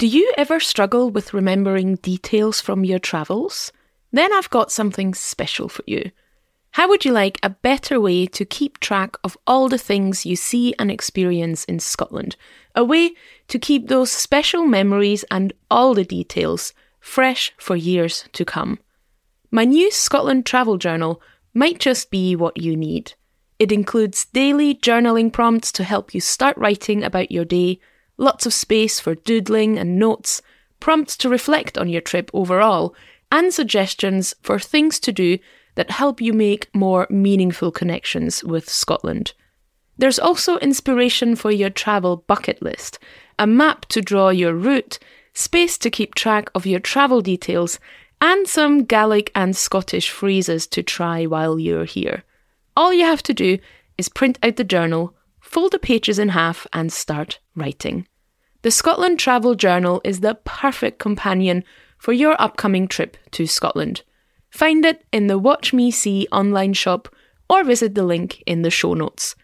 Do you ever struggle with remembering details from your travels? Then I've got something special for you. How would you like a better way to keep track of all the things you see and experience in Scotland? A way to keep those special memories and all the details fresh for years to come. My new Scotland travel journal might just be what you need. It includes daily journaling prompts to help you start writing about your day, lots of space for doodling and notes, prompts to reflect on your trip overall, and suggestions for things to do that help you make more meaningful connections with Scotland. There's also inspiration for your travel bucket list, a map to draw your route, space to keep track of your travel details, and some Gaelic and Scottish phrases to try while you're here. All you have to do is print out the journal, fold the pages in half, and start writing. The Scotland Travel Journal is the perfect companion for your upcoming trip to Scotland. Find it in the Watch Me See online shop or visit the link in the show notes.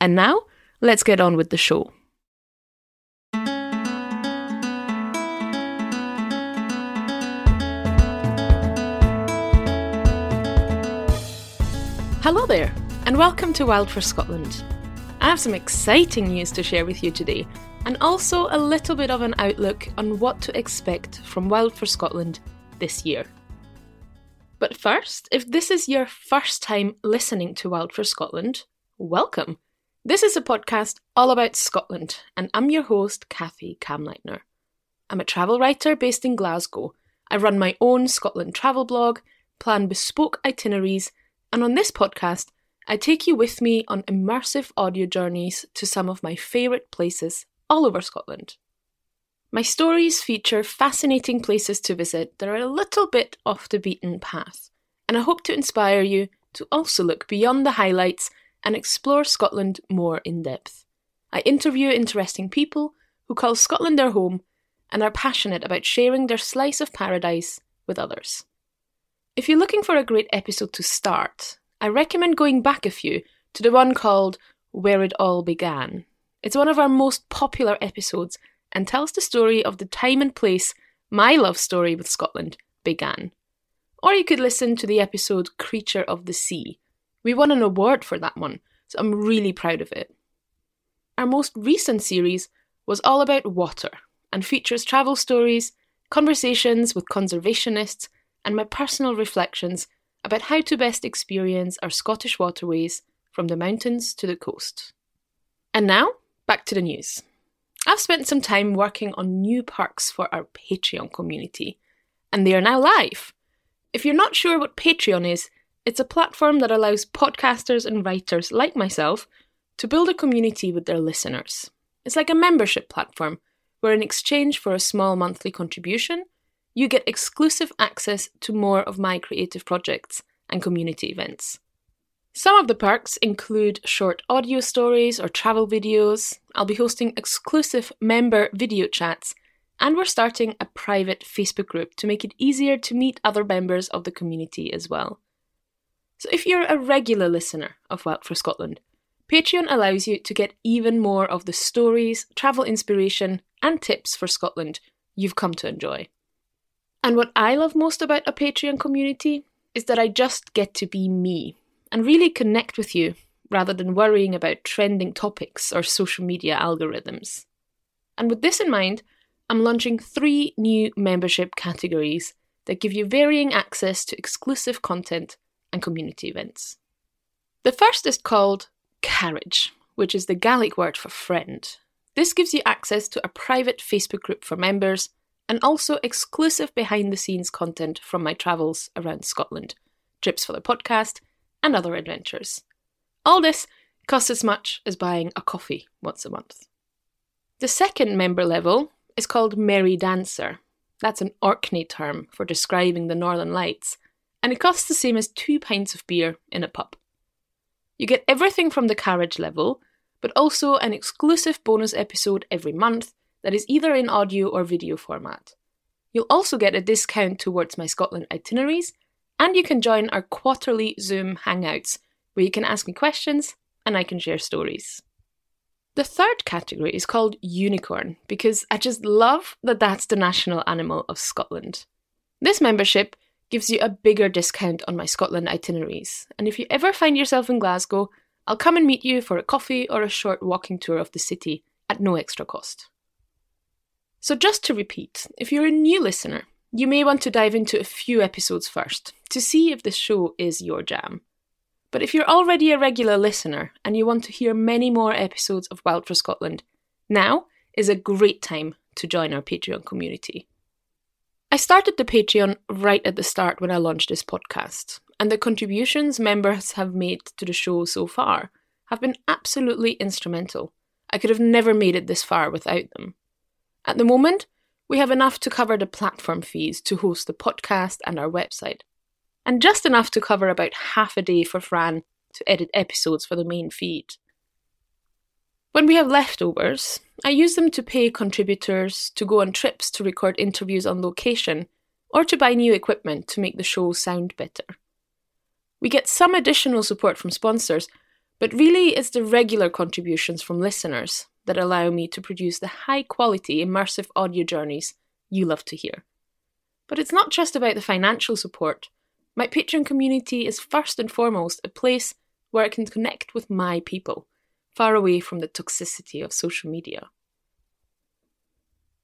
And now, let's get on with the show. Hello there, and welcome to Wild for Scotland. I have some exciting news to share with you today, and also a little bit of an outlook on what to expect from Wild for Scotland this year. But first, if this is your first time listening to Wild for Scotland, welcome. This is a podcast all about Scotland, and I'm your host, Kathi Kamleitner. I'm a travel writer based in Glasgow. I run my own Scotland travel blog, plan bespoke itineraries, and on this podcast, I take you with me on immersive audio journeys to some of my favourite places all over Scotland. My stories feature fascinating places to visit that are a little bit off the beaten path, and I hope to inspire you to also look beyond the highlights and explore Scotland more in depth. I interview interesting people who call Scotland their home and are passionate about sharing their slice of paradise with others. If you're looking for a great episode to start, I recommend going back a few to the one called Where It All Began. It's one of our most popular episodes and tells the story of the time and place my love story with Scotland began. Or you could listen to the episode Creature of the Sea. We won an award for that one, so I'm really proud of it. Our most recent series was all about water and features travel stories, conversations with conservationists, and my personal reflections about how to best experience our Scottish waterways from the mountains to the coast. And now, back to the news. I've spent some time working on new perks for our Patreon community, and they are now live. If you're not sure what Patreon is, it's a platform that allows podcasters and writers like myself to build a community with their listeners. It's like a membership platform where, in exchange for a small monthly contribution, you get exclusive access to more of my creative projects and community events. Some of the perks include short audio stories or travel videos. I'll be hosting exclusive member video chats, and we're starting a private Facebook group to make it easier to meet other members of the community as well. So, if you're a regular listener of Wild for Scotland, Patreon allows you to get even more of the stories, travel inspiration, and tips for Scotland you've come to enjoy. And what I love most about a Patreon community is that I just get to be me and really connect with you rather than worrying about trending topics or social media algorithms. And with this in mind, I'm launching three new membership categories that give you varying access to exclusive content and community events. The first is called Caraid, which is the Gaelic word for friend. This gives you access to a private Facebook group for members and also exclusive behind the scenes content from my travels around Scotland, trips for the podcast, and other adventures. All this costs as much as buying a coffee once a month. The second member level is called Merry Dancer. That's an Orkney term for describing the Northern Lights, and it costs the same as two pints of beer in a pub. You get everything from the caraid level, but also an exclusive bonus episode every month that is either in audio or video format. You'll also get a discount towards my Scotland itineraries and you can join our quarterly Zoom hangouts where you can ask me questions and I can share stories. The third category is called Unicorn because I just love that that's the national animal of Scotland. This membership gives you a bigger discount on my Scotland itineraries, and if you ever find yourself in Glasgow, I'll come and meet you for a coffee or a short walking tour of the city at no extra cost. So, just to repeat, if you're a new listener, you may want to dive into a few episodes first to see if this show is your jam. But if you're already a regular listener and you want to hear many more episodes of Wild for Scotland, now is a great time to join our Patreon community. I started the Patreon right at the start when I launched this podcast, and the contributions members have made to the show so far have been absolutely instrumental. I could have never made it this far without them. At the moment, we have enough to cover the platform fees to host the podcast and our website, and just enough to cover about half a day for Fran to edit episodes for the main feed. When we have leftovers, I use them to pay contributors to go on trips to record interviews on location or to buy new equipment to make the show sound better. We get some additional support from sponsors, but really it's the regular contributions from listeners that allow me to produce the high quality immersive audio journeys you love to hear. But it's not just about the financial support. My Patreon community is first and foremost a place where I can connect with my people far away from the toxicity of social media.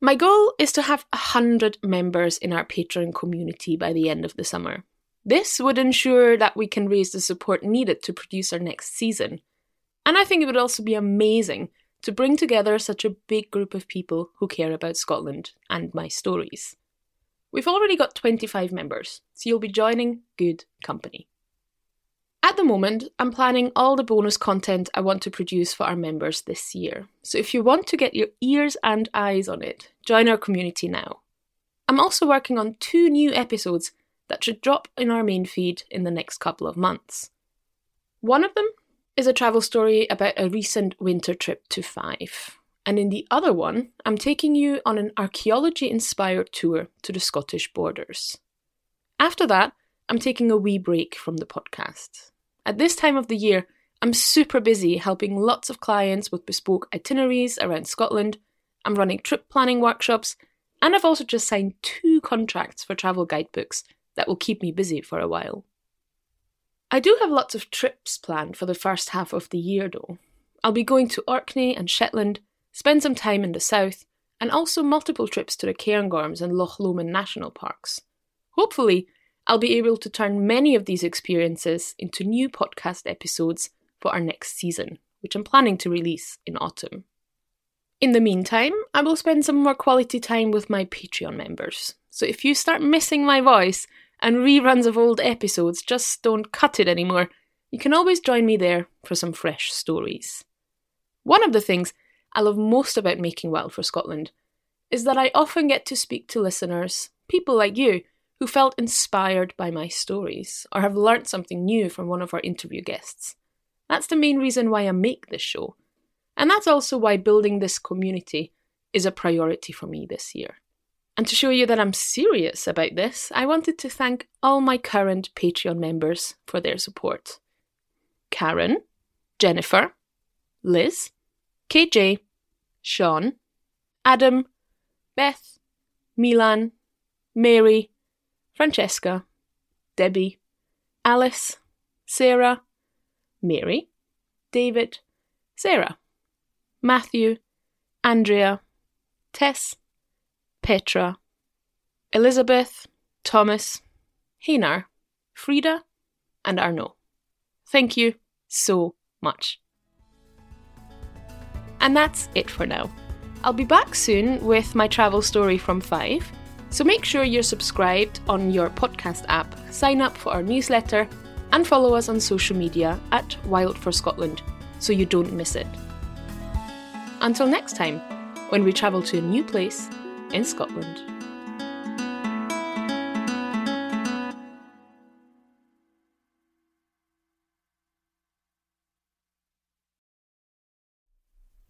My goal is to have 100 members in our Patreon community by the end of the summer. This would ensure that we can raise the support needed to produce our next season. And I think it would also be amazing to bring together such a big group of people who care about Scotland and my stories. We've already got 25 members, so you'll be joining good company. At the moment, I'm planning all the bonus content I want to produce for our members this year. So if you want to get your ears and eyes on it, join our community now. I'm also working on two new episodes that should drop in our main feed in the next couple of months. One of them is a travel story about a recent winter trip to Fife. And in the other one, I'm taking you on an archaeology inspired tour to the Scottish borders. After that, I'm taking a wee break from the podcast. At this time of the year, I'm super busy helping lots of clients with bespoke itineraries around Scotland. I'm running trip planning workshops, and I've also just signed two contracts for travel guidebooks that will keep me busy for a while. I do have lots of trips planned for the first half of the year though. I'll be going to Orkney and Shetland, spend some time in the south, and also multiple trips to the Cairngorms and Loch Lomond national parks. Hopefully, I'll be able to turn many of these experiences into new podcast episodes for our next season, which I'm planning to release in autumn. In the meantime, I will spend some more quality time with my Patreon members. So if you start missing my voice and reruns of old episodes just don't cut it anymore, you can always join me there for some fresh stories. One of the things I love most about making Wild for Scotland is that I often get to speak to listeners, people like you, who felt inspired by my stories or have learnt something new from one of our interview guests. That's the main reason why I make this show. And that's also why building this community is a priority for me this year. And to show you that I'm serious about this, I wanted to thank all my current Patreon members for their support. Karen, Jennifer, Liz, KJ, Sean, Adam, Beth, Milan, Mary, Francesca, Debbie, Alice, Sarah, Mary, David, Sarah, Matthew, Andrea, Tess, Petra, Elizabeth, Thomas, Hinar, Frida, and Arnaud. Thank you so much. And that's it for now. I'll be back soon with my travel story from Fife, so make sure you're subscribed on your podcast app, sign up for our newsletter, and follow us on social media at Wild for Scotland so you don't miss it. Until next time, when we travel to a new place in Scotland.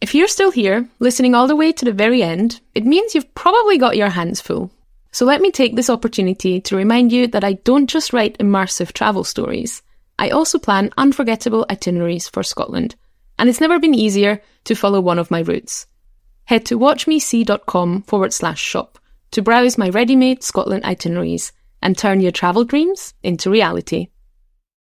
If you're still here, listening all the way to the very end, it means you've probably got your hands full. So let me take this opportunity to remind you that I don't just write immersive travel stories. I also plan unforgettable itineraries for Scotland. and it's never been easier to follow one of my routes. Head to watchmesee.com forward slash shop to browse my ready made Scotland itineraries and turn your travel dreams into reality.